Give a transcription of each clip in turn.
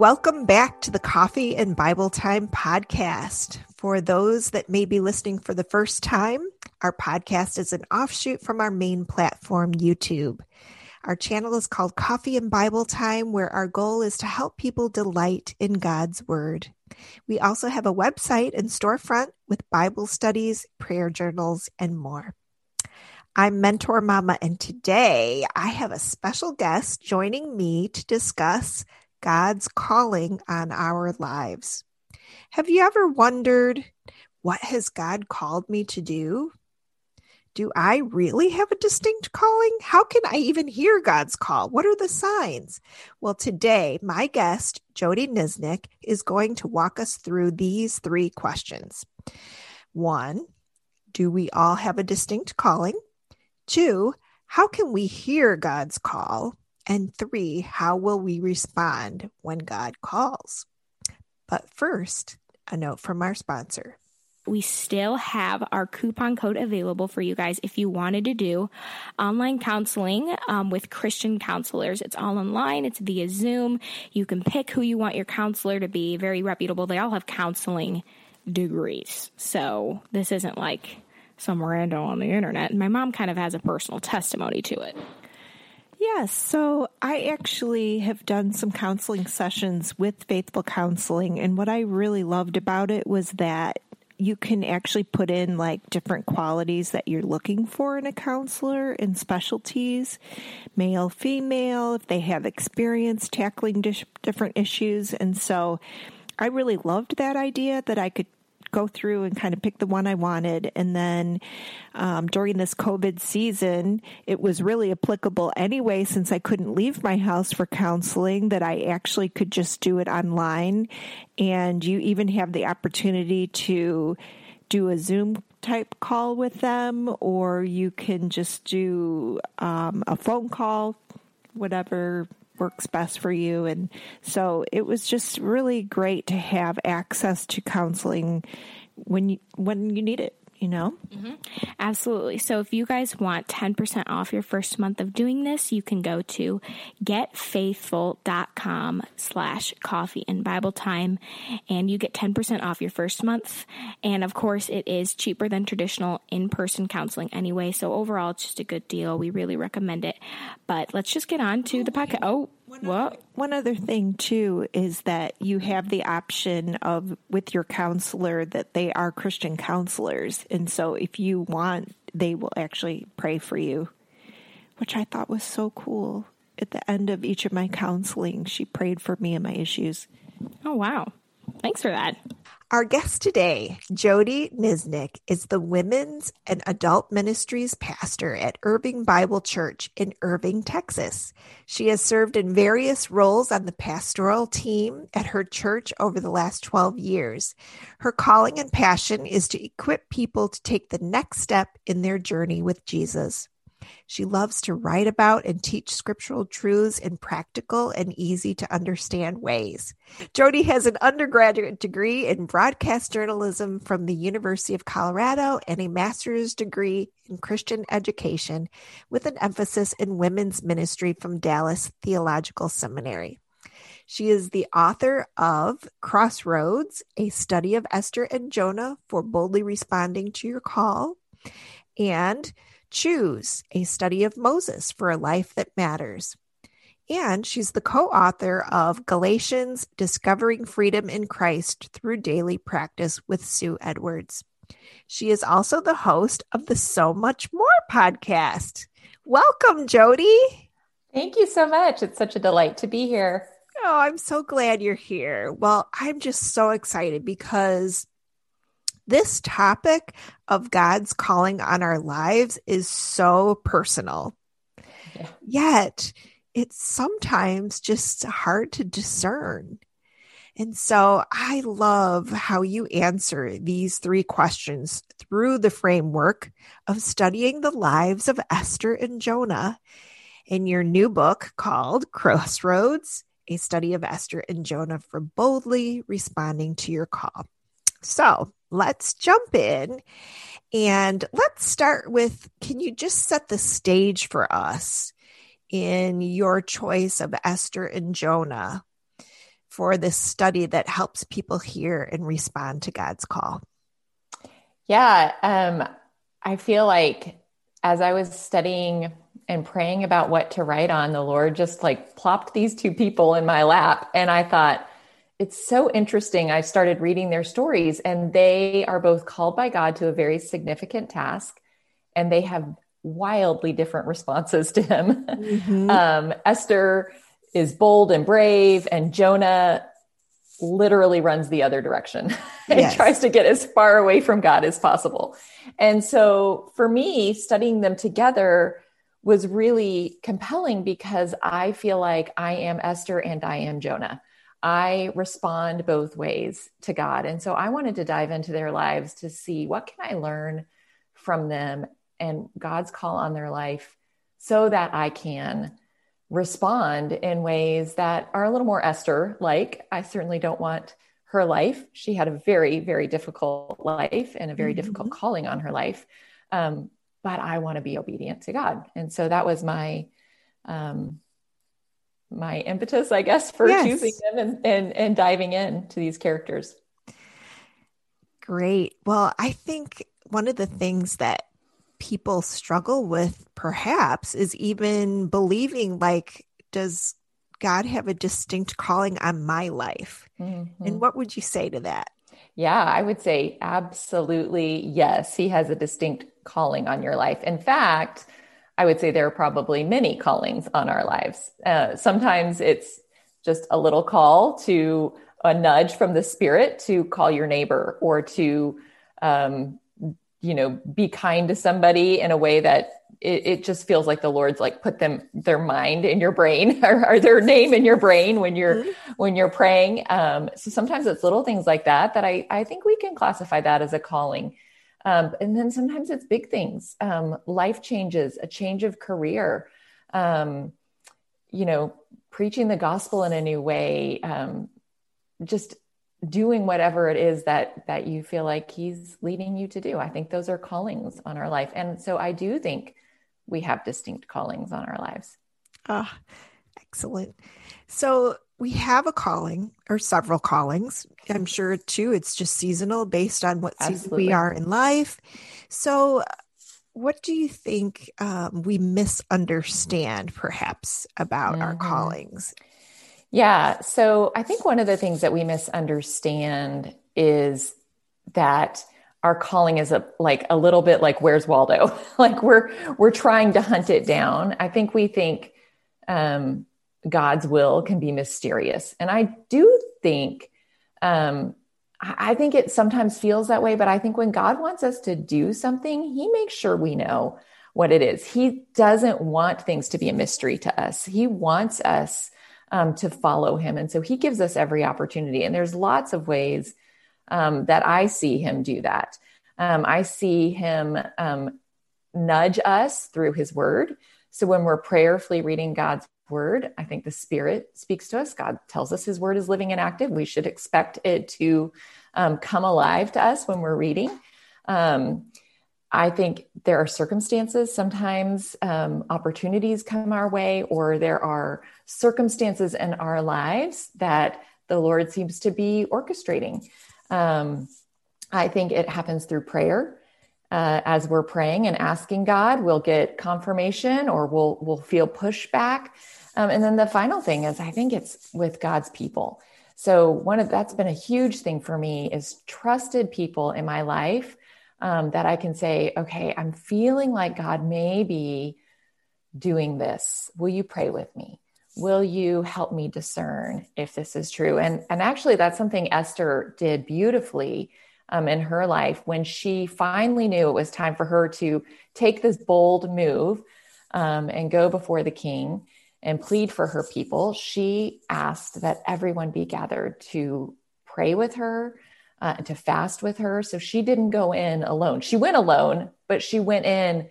Welcome back to the Coffee and Bible Time podcast. For those that may be listening for the first time, our podcast is an offshoot from our main platform, YouTube. Our channel is called Coffee and Bible Time, where our goal is to help people delight in God's Word. We also have a website and storefront with Bible studies, prayer journals, and more. I'm Mentor Mama, and today I have a special guest joining me to discuss God's calling on our lives. Have you ever wondered, what has God called me to do? do I really have a distinct calling? How can I even hear God's call? What are the signs? Well, today, my guest, Jody Nisnik, is going to walk us through these three questions. One, do we all have a distinct calling? Two, how can we hear God's call? And three, how will we respond when God calls? But first, a note from our sponsor we still have our coupon code available for you guys if you wanted to do online counseling um, with Christian counselors. It's all online, it's via Zoom. You can pick who you want your counselor to be, very reputable. They all have counseling degrees. So this isn't like some random on the internet. My mom kind of has a personal testimony to it. Yes. So I actually have done some counseling sessions with Faithful Counseling. And what I really loved about it was that you can actually put in like different qualities that you're looking for in a counselor and specialties male female if they have experience tackling different issues and so i really loved that idea that i could go through and kind of pick the one I wanted. And then um, during this COVID season, it was really applicable anyway, since I couldn't leave my house for counseling, that I actually could just do it online. And you even have the opportunity to do a Zoom type call with them, or you can just do um, a phone call, whatever works best for you. And so it was just really great to have access to counseling when you, when you need it you know? Mm-hmm. Absolutely. So if you guys want 10% off your first month of doing this, you can go to getfaithful.com slash coffee and Bible time and you get 10% off your first month. And of course, it is cheaper than traditional in-person counseling anyway. So overall, it's just a good deal. We really recommend it. But let's just get on to the podcast. Oh, one? Other, one other thing too is that you have the option of with your counselor that they are Christian counselors, and so if you want, they will actually pray for you, which I thought was so cool. At the end of each of my counseling, she prayed for me and my issues. Oh wow! Thanks for that. Our guest today, Jody Nisnik, is the Women's and Adult Ministries pastor at Irving Bible Church in Irving, Texas. She has served in various roles on the pastoral team at her church over the last 12 years. Her calling and passion is to equip people to take the next step in their journey with Jesus. She loves to write about and teach scriptural truths in practical and easy to understand ways. Jody has an undergraduate degree in broadcast journalism from the University of Colorado and a master's degree in Christian education with an emphasis in women's ministry from Dallas Theological Seminary. She is the author of Crossroads, a study of Esther and Jonah for boldly responding to your call, and Choose a study of Moses for a life that matters. And she's the co author of Galatians Discovering Freedom in Christ Through Daily Practice with Sue Edwards. She is also the host of the So Much More podcast. Welcome, Jody. Thank you so much. It's such a delight to be here. Oh, I'm so glad you're here. Well, I'm just so excited because this topic of God's calling on our lives is so personal. Yeah. Yet it's sometimes just hard to discern. And so I love how you answer these three questions through the framework of studying the lives of Esther and Jonah in your new book called Crossroads, a study of Esther and Jonah for boldly responding to your call. So let's jump in and let's start with can you just set the stage for us in your choice of Esther and Jonah? for this study that helps people hear and respond to God's call? Yeah, um, I feel like as I was studying and praying about what to write on, the Lord just like plopped these two people in my lap. And I thought, it's so interesting. I started reading their stories, and they are both called by God to a very significant task, and they have wildly different responses to Him. Mm-hmm. Um, Esther is bold and brave, and Jonah literally runs the other direction and yes. tries to get as far away from God as possible. And so for me, studying them together was really compelling because I feel like I am Esther and I am Jonah. I respond both ways to God. And so I wanted to dive into their lives to see what can I learn from them and God's call on their life so that I can respond in ways that are a little more Esther like. I certainly don't want her life. She had a very, very difficult life and a very mm-hmm. difficult calling on her life. Um, but I want to be obedient to God. And so that was my um, my impetus, I guess, for yes. choosing them and, and, and diving into these characters. Great. Well, I think one of the things that people struggle with perhaps is even believing like, does God have a distinct calling on my life? Mm-hmm. And what would you say to that? Yeah, I would say absolutely yes. He has a distinct calling on your life. In fact, I would say there are probably many callings on our lives. Uh, sometimes it's just a little call to a nudge from the spirit to call your neighbor or to, um, you know, be kind to somebody in a way that it, it, just feels like the Lord's like put them their mind in your brain or, or their name in your brain when you're mm-hmm. when you're praying. Um, so sometimes it's little things like that that I I think we can classify that as a calling. Um, and then sometimes it's big things, um, life changes, a change of career, um, you know, preaching the gospel in a new way, um, just doing whatever it is that that you feel like he's leading you to do. I think those are callings on our life, and so I do think we have distinct callings on our lives. Ah, oh, excellent. So we have a calling or several callings. I'm sure too, it's just seasonal based on what Absolutely. season we are in life. So, what do you think um, we misunderstand perhaps about mm-hmm. our callings? Yeah. So, I think one of the things that we misunderstand is that our calling is a like a little bit like where's Waldo? like we're we're trying to hunt it down. I think we think um, God's will can be mysterious. And I do think, um, I think it sometimes feels that way, but I think when God wants us to do something, He makes sure we know what it is. He doesn't want things to be a mystery to us. He wants us um, to follow Him. And so He gives us every opportunity. And there's lots of ways um, that I see Him do that. Um, I see Him um, nudge us through His Word. So when we're prayerfully reading God's word. I think the Spirit speaks to us. God tells us His word is living and active. We should expect it to um, come alive to us when we're reading. Um, I think there are circumstances, sometimes um, opportunities come our way, or there are circumstances in our lives that the Lord seems to be orchestrating. Um, I think it happens through prayer uh, as we're praying and asking God, we'll get confirmation or we'll we'll feel pushback. Um, and then the final thing is, I think it's with God's people. So one of that's been a huge thing for me is trusted people in my life um, that I can say, okay, I'm feeling like God may be doing this. Will you pray with me? Will you help me discern if this is true? And and actually, that's something Esther did beautifully um, in her life when she finally knew it was time for her to take this bold move um, and go before the king and plead for her people. She asked that everyone be gathered to pray with her, uh, to fast with her. So she didn't go in alone. She went alone, but she went in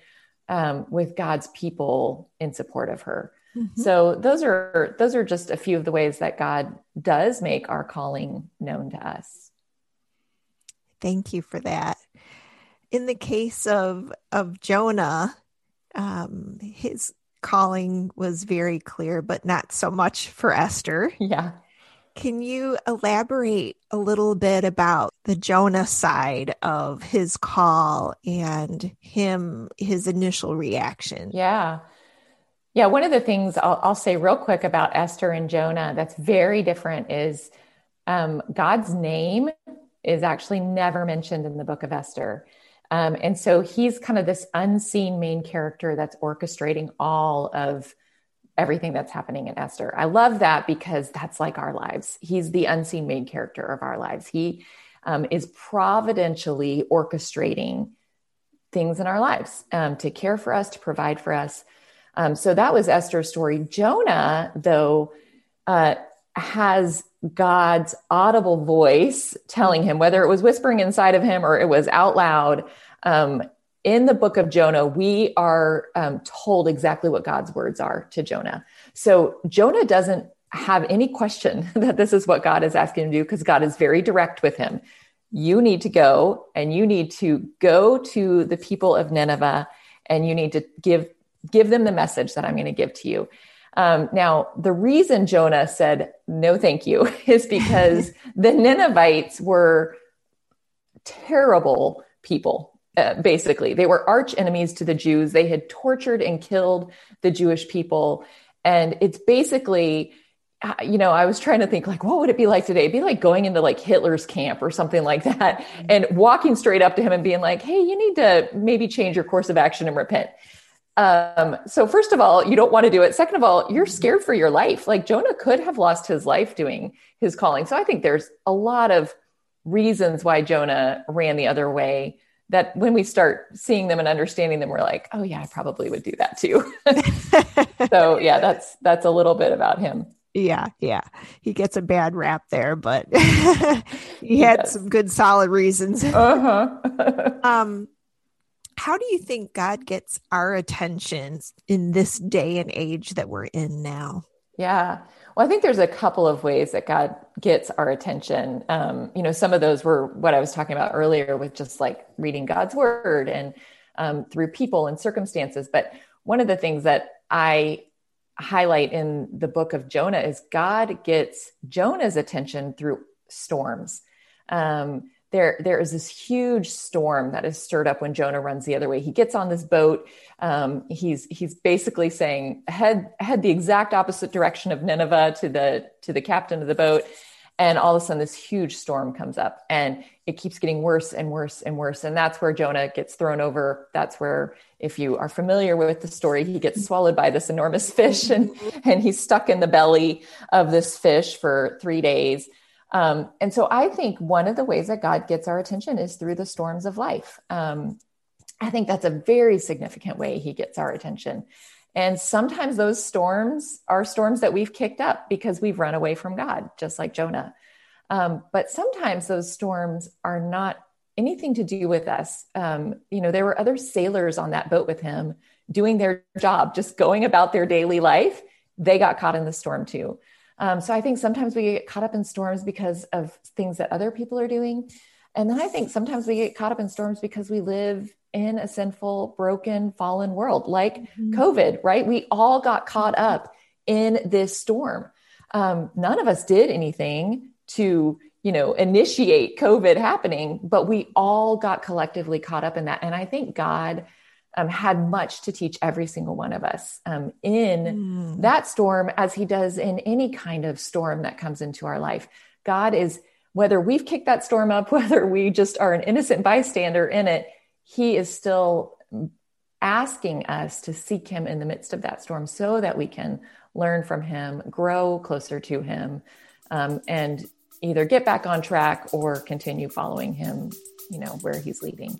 um, with God's people in support of her. Mm-hmm. So those are those are just a few of the ways that God does make our calling known to us. Thank you for that. In the case of of Jonah, um, his calling was very clear, but not so much for Esther. Yeah. Can you elaborate a little bit about the Jonah side of his call and him, his initial reaction? Yeah. Yeah. One of the things I'll, I'll say real quick about Esther and Jonah that's very different is um, God's name is actually never mentioned in the book of Esther. Um, and so he's kind of this unseen main character that's orchestrating all of everything that's happening in Esther. I love that because that's like our lives. He's the unseen main character of our lives. He um, is providentially orchestrating things in our lives um, to care for us, to provide for us. Um, so that was Esther's story. Jonah, though, uh, has God's audible voice telling him, whether it was whispering inside of him or it was out loud. Um, in the book of Jonah, we are um, told exactly what God's words are to Jonah. So Jonah doesn't have any question that this is what God is asking him to do because God is very direct with him. You need to go and you need to go to the people of Nineveh and you need to give give them the message that I'm going to give to you. Um, now, the reason Jonah said no, thank you, is because the Ninevites were terrible people. Uh, basically, they were arch enemies to the Jews. They had tortured and killed the Jewish people, and it's basically uh, you know, I was trying to think like, what would it be like today? It'd be like going into like Hitler's camp or something like that and walking straight up to him and being like, Hey, you need to maybe change your course of action and repent. Um, so first of all, you don't want to do it. Second of all, you're scared for your life. Like Jonah could have lost his life doing his calling. So I think there's a lot of reasons why Jonah ran the other way that when we start seeing them and understanding them, we're like, oh yeah, I probably would do that too. so yeah, that's that's a little bit about him. Yeah, yeah. He gets a bad rap there, but he had some good solid reasons. uh-huh. um how do you think God gets our attention in this day and age that we're in now? Yeah. Well, I think there's a couple of ways that God gets our attention. Um, you know, some of those were what I was talking about earlier with just like reading God's word and um, through people and circumstances. But one of the things that I highlight in the book of Jonah is God gets Jonah's attention through storms. Um, there there is this huge storm that is stirred up when Jonah runs the other way. He gets on this boat. Um, he's he's basically saying head head the exact opposite direction of Nineveh to the to the captain of the boat, and all of a sudden this huge storm comes up, and it keeps getting worse and worse and worse. And that's where Jonah gets thrown over. That's where, if you are familiar with the story, he gets swallowed by this enormous fish, and and he's stuck in the belly of this fish for three days. Um, and so I think one of the ways that God gets our attention is through the storms of life. Um, I think that's a very significant way he gets our attention. And sometimes those storms are storms that we've kicked up because we've run away from God, just like Jonah. Um, but sometimes those storms are not anything to do with us. Um, you know, there were other sailors on that boat with him doing their job, just going about their daily life. They got caught in the storm too. Um, so I think sometimes we get caught up in storms because of things that other people are doing. And then I think sometimes we get caught up in storms because we live in a sinful, broken, fallen world like mm-hmm. COVID, right? We all got caught up in this storm. Um, none of us did anything to, you know, initiate COVID happening, but we all got collectively caught up in that. And I think God um, had much to teach every single one of us um, in mm. that storm, as he does in any kind of storm that comes into our life. God is, whether we've kicked that storm up, whether we just are an innocent bystander in it, he is still asking us to seek him in the midst of that storm so that we can learn from him, grow closer to him, um, and either get back on track or continue following him, you know, where he's leading.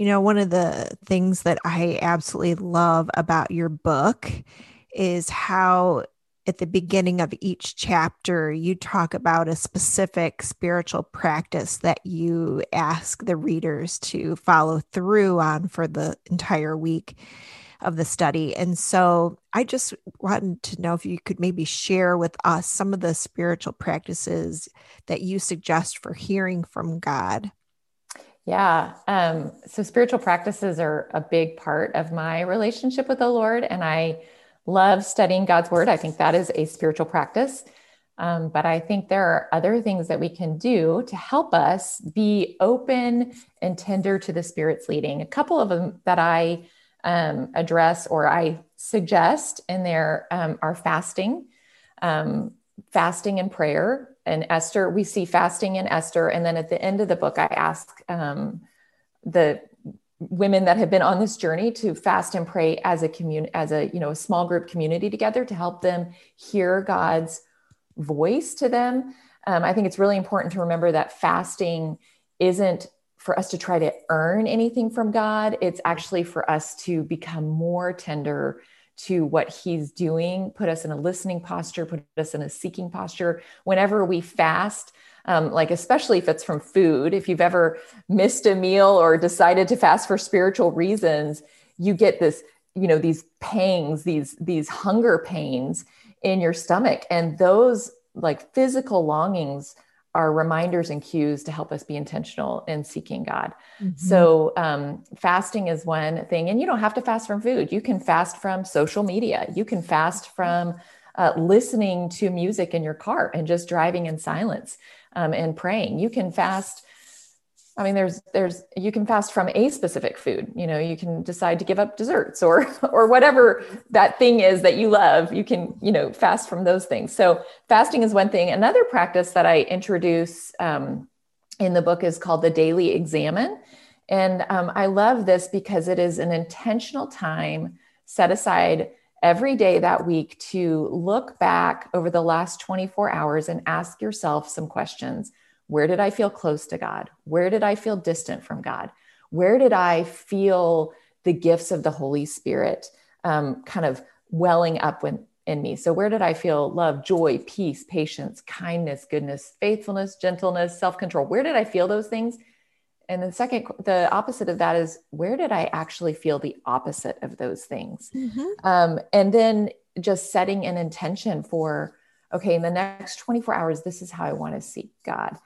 You know, one of the things that I absolutely love about your book is how at the beginning of each chapter you talk about a specific spiritual practice that you ask the readers to follow through on for the entire week of the study. And so I just wanted to know if you could maybe share with us some of the spiritual practices that you suggest for hearing from God. Yeah. Um, so spiritual practices are a big part of my relationship with the Lord. And I love studying God's word. I think that is a spiritual practice. Um, but I think there are other things that we can do to help us be open and tender to the Spirit's leading. A couple of them that I um, address or I suggest in there um, are fasting, um, fasting and prayer and Esther, we see fasting in Esther. And then at the end of the book, I ask um, the women that have been on this journey to fast and pray as a community, as a, you know, a small group community together to help them hear God's voice to them. Um, I think it's really important to remember that fasting isn't for us to try to earn anything from God. It's actually for us to become more tender to what he's doing, put us in a listening posture, put us in a seeking posture. Whenever we fast, um, like especially if it's from food, if you've ever missed a meal or decided to fast for spiritual reasons, you get this, you know, these pangs, these these hunger pains in your stomach, and those like physical longings are reminders and cues to help us be intentional in seeking God. Mm-hmm. So, um, fasting is one thing, and you don't have to fast from food. You can fast from social media. You can fast from uh, listening to music in your car and just driving in silence um, and praying. You can fast I mean, there's there's you can fast from a specific food. You know, you can decide to give up desserts or or whatever that thing is that you love. You can you know fast from those things. So fasting is one thing. Another practice that I introduce um, in the book is called the daily examen, and um, I love this because it is an intentional time set aside every day that week to look back over the last 24 hours and ask yourself some questions where did I feel close to God? Where did I feel distant from God? Where did I feel the gifts of the Holy Spirit um, kind of welling up when, in me? So, where did I feel love, joy, peace, patience, kindness, goodness, faithfulness, gentleness, self control? Where did I feel those things? And the second, the opposite of that is where did I actually feel the opposite of those things? Mm-hmm. Um, and then just setting an intention for, okay, in the next 24 hours, this is how I want to seek God.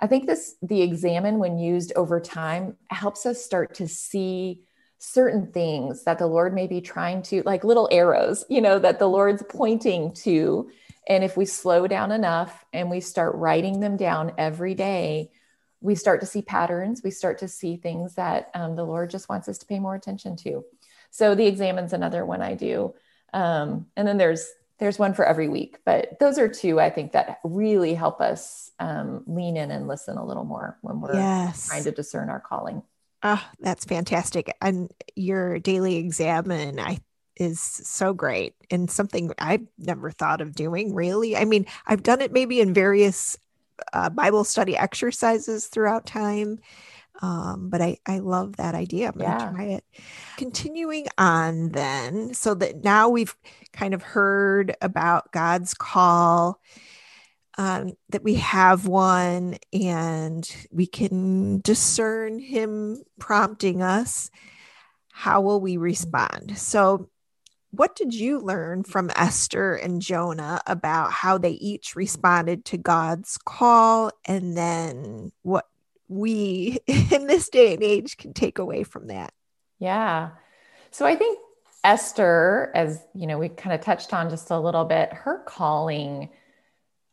I think this, the examen when used over time, helps us start to see certain things that the Lord may be trying to, like little arrows, you know, that the Lord's pointing to. And if we slow down enough and we start writing them down every day, we start to see patterns. We start to see things that um, the Lord just wants us to pay more attention to. So the examen's another one I do. Um, and then there's there's one for every week, but those are two I think that really help us um, lean in and listen a little more when we're yes. trying to discern our calling. Oh, that's fantastic. And your daily examen, I is so great and something I've never thought of doing really. I mean, I've done it maybe in various uh, Bible study exercises throughout time. Um, but I, I love that idea. I'm going to try it. Continuing on, then, so that now we've kind of heard about God's call um, that we have one and we can discern him prompting us how will we respond so what did you learn from esther and jonah about how they each responded to god's call and then what we in this day and age can take away from that yeah so i think esther as you know we kind of touched on just a little bit her calling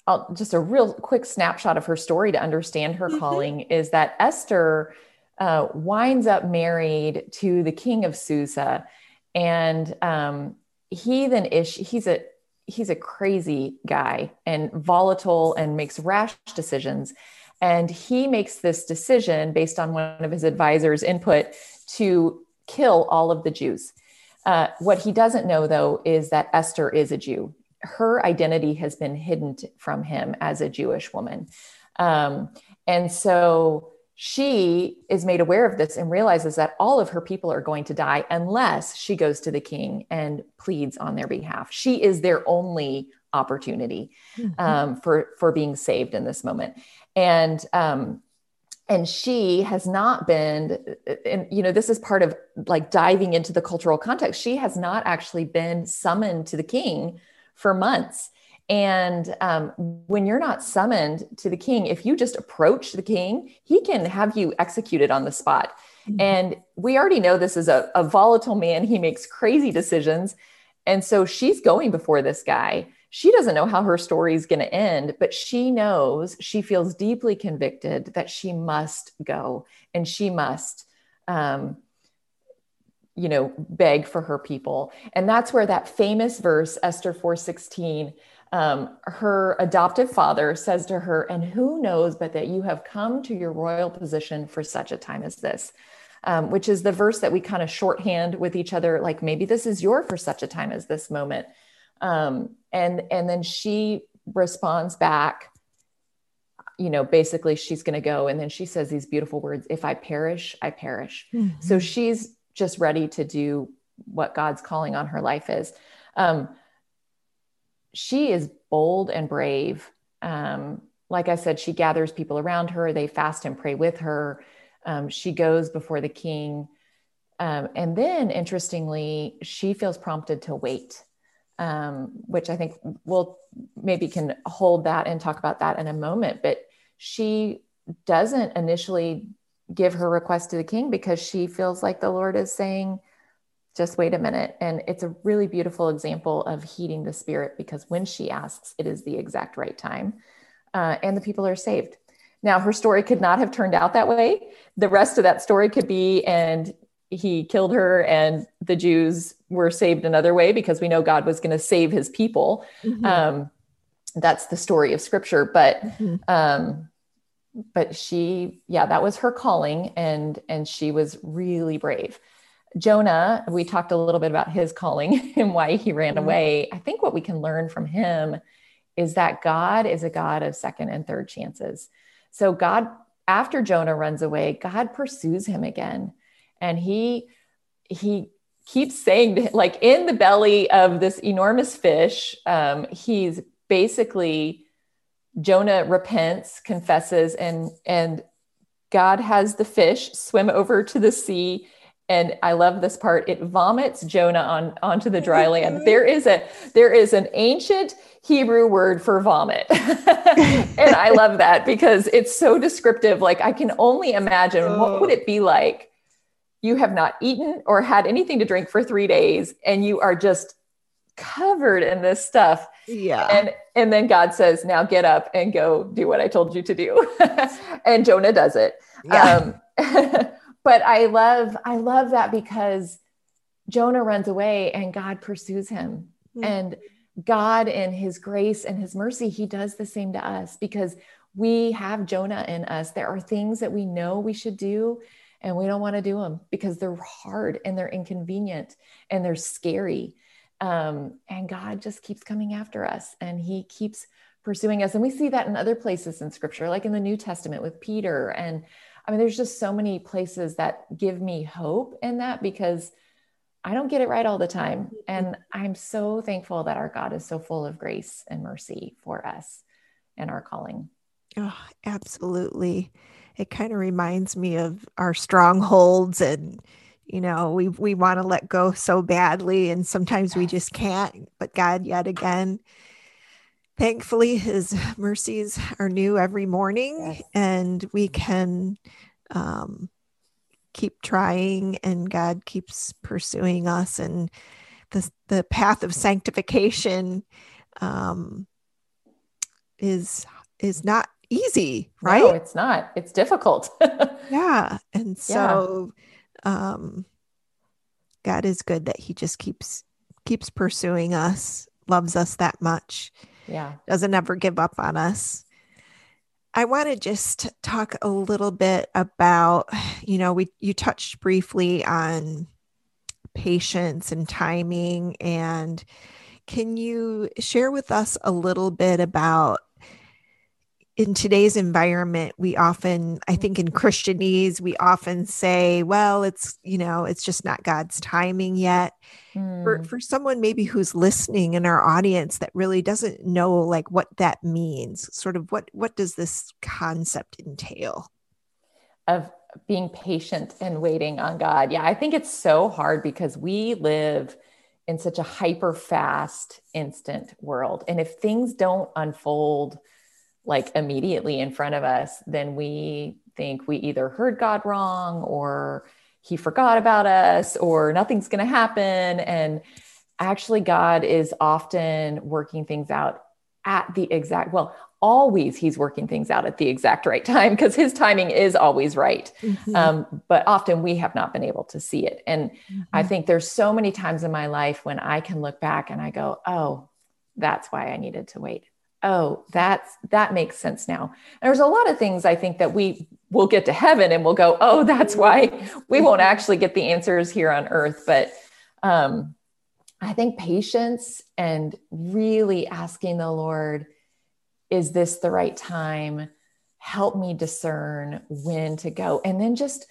I'll, just a real quick snapshot of her story to understand her mm-hmm. calling is that Esther uh, winds up married to the king of Susa. And um, he then ish he's a he's a crazy guy and volatile and makes rash decisions. And he makes this decision based on one of his advisors' input to kill all of the Jews. Uh, what he doesn't know, though, is that Esther is a Jew. Her identity has been hidden from him as a Jewish woman. Um, and so she is made aware of this and realizes that all of her people are going to die unless she goes to the king and pleads on their behalf. She is their only opportunity mm-hmm. um, for for being saved in this moment, and um, and she has not been. And you know, this is part of like diving into the cultural context. She has not actually been summoned to the king for months and um, when you're not summoned to the king, if you just approach the king, he can have you executed on the spot. Mm-hmm. And we already know this is a, a volatile man. He makes crazy decisions. And so she's going before this guy. She doesn't know how her story is going to end, but she knows she feels deeply convicted that she must go and she must um, you know beg for her people and that's where that famous verse esther 416 um, her adoptive father says to her, And who knows but that you have come to your royal position for such a time as this? Um, which is the verse that we kind of shorthand with each other, like maybe this is your for such a time as this moment. Um, and and then she responds back, you know, basically she's going to go, and then she says these beautiful words: "If I perish, I perish." Mm-hmm. So she's just ready to do what God's calling on her life is. Um, she is bold and brave. Um, like I said, she gathers people around her. They fast and pray with her. Um, she goes before the king. Um, and then, interestingly, she feels prompted to wait, um, which I think we'll maybe can hold that and talk about that in a moment. But she doesn't initially give her request to the king because she feels like the Lord is saying, just wait a minute. And it's a really beautiful example of heeding the spirit because when she asks, it is the exact right time. Uh, and the people are saved. Now, her story could not have turned out that way. The rest of that story could be, and he killed her, and the Jews were saved another way because we know God was going to save his people. Mm-hmm. Um, that's the story of scripture. But, mm-hmm. um, but she, yeah, that was her calling, and and she was really brave. Jonah, we talked a little bit about his calling and why he ran mm-hmm. away. I think what we can learn from him is that God is a God of second and third chances. So, God, after Jonah runs away, God pursues him again. And he, he, keeps saying like in the belly of this enormous fish um, he's basically jonah repents confesses and and god has the fish swim over to the sea and I love this part. It vomits Jonah on onto the dry land. There is a there is an ancient Hebrew word for vomit, and I love that because it's so descriptive. Like I can only imagine oh. what would it be like. You have not eaten or had anything to drink for three days, and you are just covered in this stuff. Yeah. And and then God says, "Now get up and go do what I told you to do," and Jonah does it. Yeah. Um, but I love I love that because Jonah runs away and God pursues him. Mm-hmm. And God in his grace and his mercy, he does the same to us because we have Jonah in us. There are things that we know we should do and we don't want to do them because they're hard and they're inconvenient and they're scary. Um, and God just keeps coming after us and he keeps pursuing us. And we see that in other places in scripture, like in the New Testament with Peter and I mean, there's just so many places that give me hope in that because I don't get it right all the time. Mm-hmm. And I'm so thankful that our God is so full of grace and mercy for us and our calling. Oh, absolutely. It kind of reminds me of our strongholds and you know, we we want to let go so badly and sometimes we just can't, but God yet again thankfully his mercies are new every morning yes. and we can um, keep trying and god keeps pursuing us and the, the path of sanctification um, is is not easy right no, it's not it's difficult yeah and so yeah. um God is good that he just keeps keeps pursuing us, loves us that much. Yeah. Doesn't ever give up on us. I want to just talk a little bit about, you know, we you touched briefly on patience and timing and can you share with us a little bit about in today's environment, we often, I think in Christianese, we often say, well, it's, you know, it's just not God's timing yet. Mm. For, hmm. for someone maybe who's listening in our audience that really doesn't know like what that means, sort of what, what does this concept entail? Of being patient and waiting on God. Yeah, I think it's so hard because we live in such a hyper fast, instant world. And if things don't unfold, like immediately in front of us, then we think we either heard God wrong or he forgot about us or nothing's going to happen. And actually, God is often working things out at the exact, well, always he's working things out at the exact right time because his timing is always right. Mm-hmm. Um, but often we have not been able to see it. And mm-hmm. I think there's so many times in my life when I can look back and I go, oh, that's why I needed to wait oh that's that makes sense now. There's a lot of things i think that we will get to heaven and we'll go oh that's why we won't actually get the answers here on earth. But um i think patience and really asking the lord is this the right time? Help me discern when to go. And then just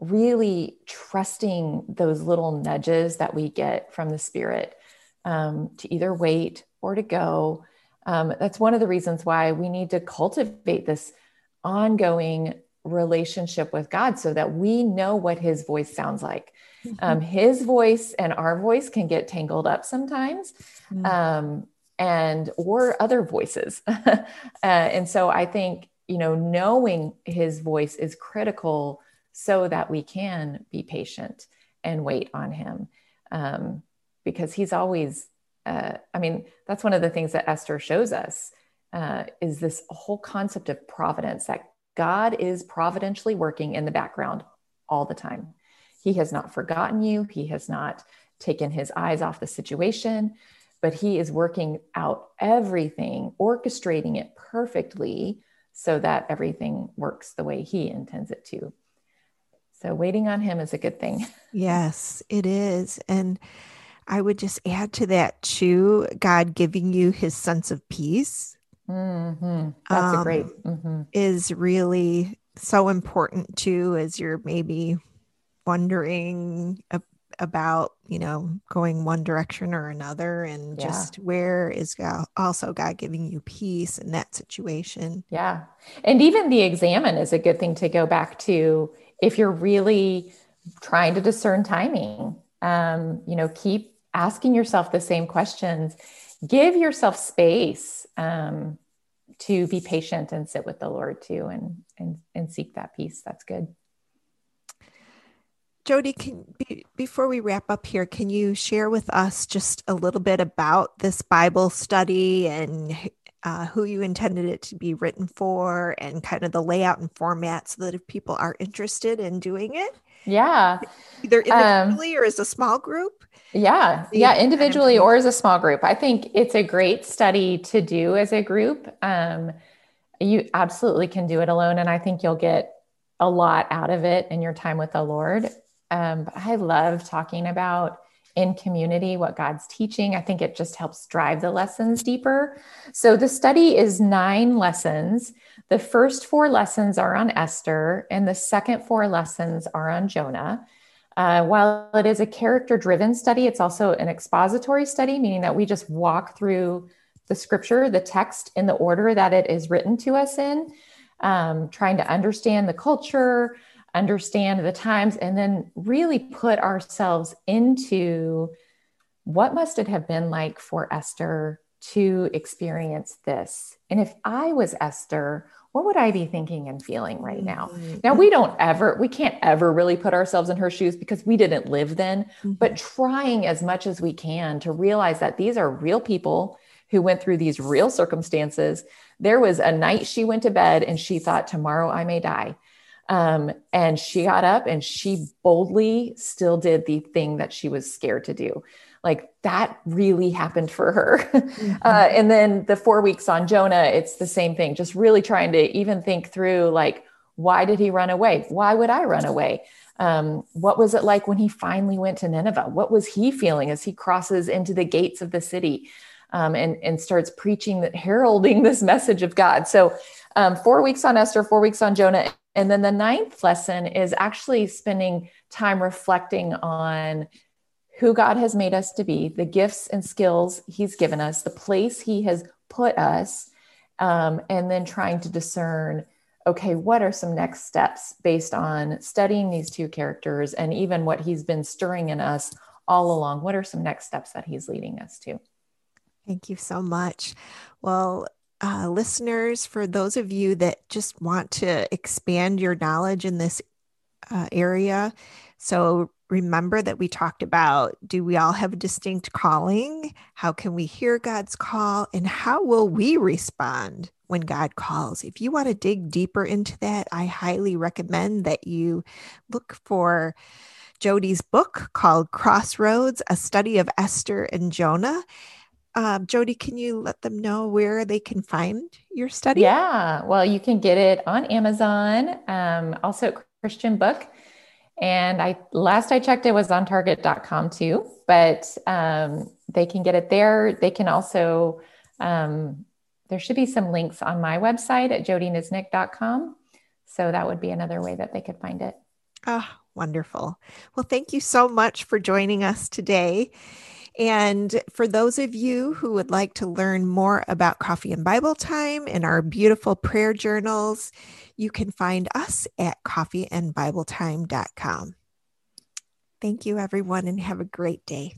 really trusting those little nudges that we get from the spirit um, to either wait or to go um, that's one of the reasons why we need to cultivate this ongoing relationship with God so that we know what his voice sounds like. Mm-hmm. Um, his voice and our voice can get tangled up sometimes. Mm-hmm. Um, and or other voices. uh, and so I think, you know, knowing his voice is critical so that we can be patient and wait on him um, because he's always uh, I mean, that's one of the things that Esther shows us uh, is this whole concept of providence that God is providentially working in the background all the time. He has not forgotten you, He has not taken His eyes off the situation, but He is working out everything, orchestrating it perfectly so that everything works the way He intends it to. So, waiting on Him is a good thing. Yes, it is. And I would just add to that too, God giving you his sense of peace. Mm-hmm. That's um, a great mm-hmm. is really so important too, as you're maybe wondering about, you know, going one direction or another, and yeah. just where is God, also God giving you peace in that situation. Yeah, and even the examen is a good thing to go back to if you're really trying to discern timing. Um, you know, keep asking yourself the same questions. Give yourself space um, to be patient and sit with the Lord too, and and and seek that peace. That's good. Jody, can be, before we wrap up here, can you share with us just a little bit about this Bible study and uh, who you intended it to be written for, and kind of the layout and format, so that if people are interested in doing it, yeah, either individually um, or as a small group, yeah. Yeah. Individually or as a small group. I think it's a great study to do as a group. Um, you absolutely can do it alone. And I think you'll get a lot out of it in your time with the Lord. Um, but I love talking about in community what God's teaching. I think it just helps drive the lessons deeper. So the study is nine lessons. The first four lessons are on Esther, and the second four lessons are on Jonah. Uh, while it is a character driven study, it's also an expository study, meaning that we just walk through the scripture, the text in the order that it is written to us in, um, trying to understand the culture, understand the times, and then really put ourselves into what must it have been like for Esther to experience this. And if I was Esther, what would I be thinking and feeling right now? Mm-hmm. Now, we don't ever, we can't ever really put ourselves in her shoes because we didn't live then, mm-hmm. but trying as much as we can to realize that these are real people who went through these real circumstances. There was a night she went to bed and she thought, tomorrow I may die. Um, and she got up and she boldly still did the thing that she was scared to do. Like that really happened for her. Mm-hmm. Uh, and then the four weeks on Jonah, it's the same thing, just really trying to even think through like, why did he run away? Why would I run away? Um, what was it like when he finally went to Nineveh? What was he feeling as he crosses into the gates of the city um, and, and starts preaching, that, heralding this message of God? So, um, four weeks on Esther, four weeks on Jonah. And then the ninth lesson is actually spending time reflecting on who God has made us to be, the gifts and skills He's given us, the place He has put us, um, and then trying to discern okay, what are some next steps based on studying these two characters and even what He's been stirring in us all along? What are some next steps that He's leading us to? Thank you so much. Well, uh, listeners, for those of you that just want to expand your knowledge in this uh, area, so remember that we talked about do we all have a distinct calling? How can we hear God's call? And how will we respond when God calls? If you want to dig deeper into that, I highly recommend that you look for Jody's book called Crossroads A Study of Esther and Jonah. Um, Jody, can you let them know where they can find your study? Yeah, well, you can get it on Amazon, um, also Christian Book. And I last I checked, it was on Target.com too, but um, they can get it there. They can also um, there should be some links on my website at jodyniznik.com. So that would be another way that they could find it. Oh, wonderful. Well, thank you so much for joining us today. And for those of you who would like to learn more about Coffee and Bible Time and our beautiful prayer journals, you can find us at coffeeandbibletime.com. Thank you, everyone, and have a great day.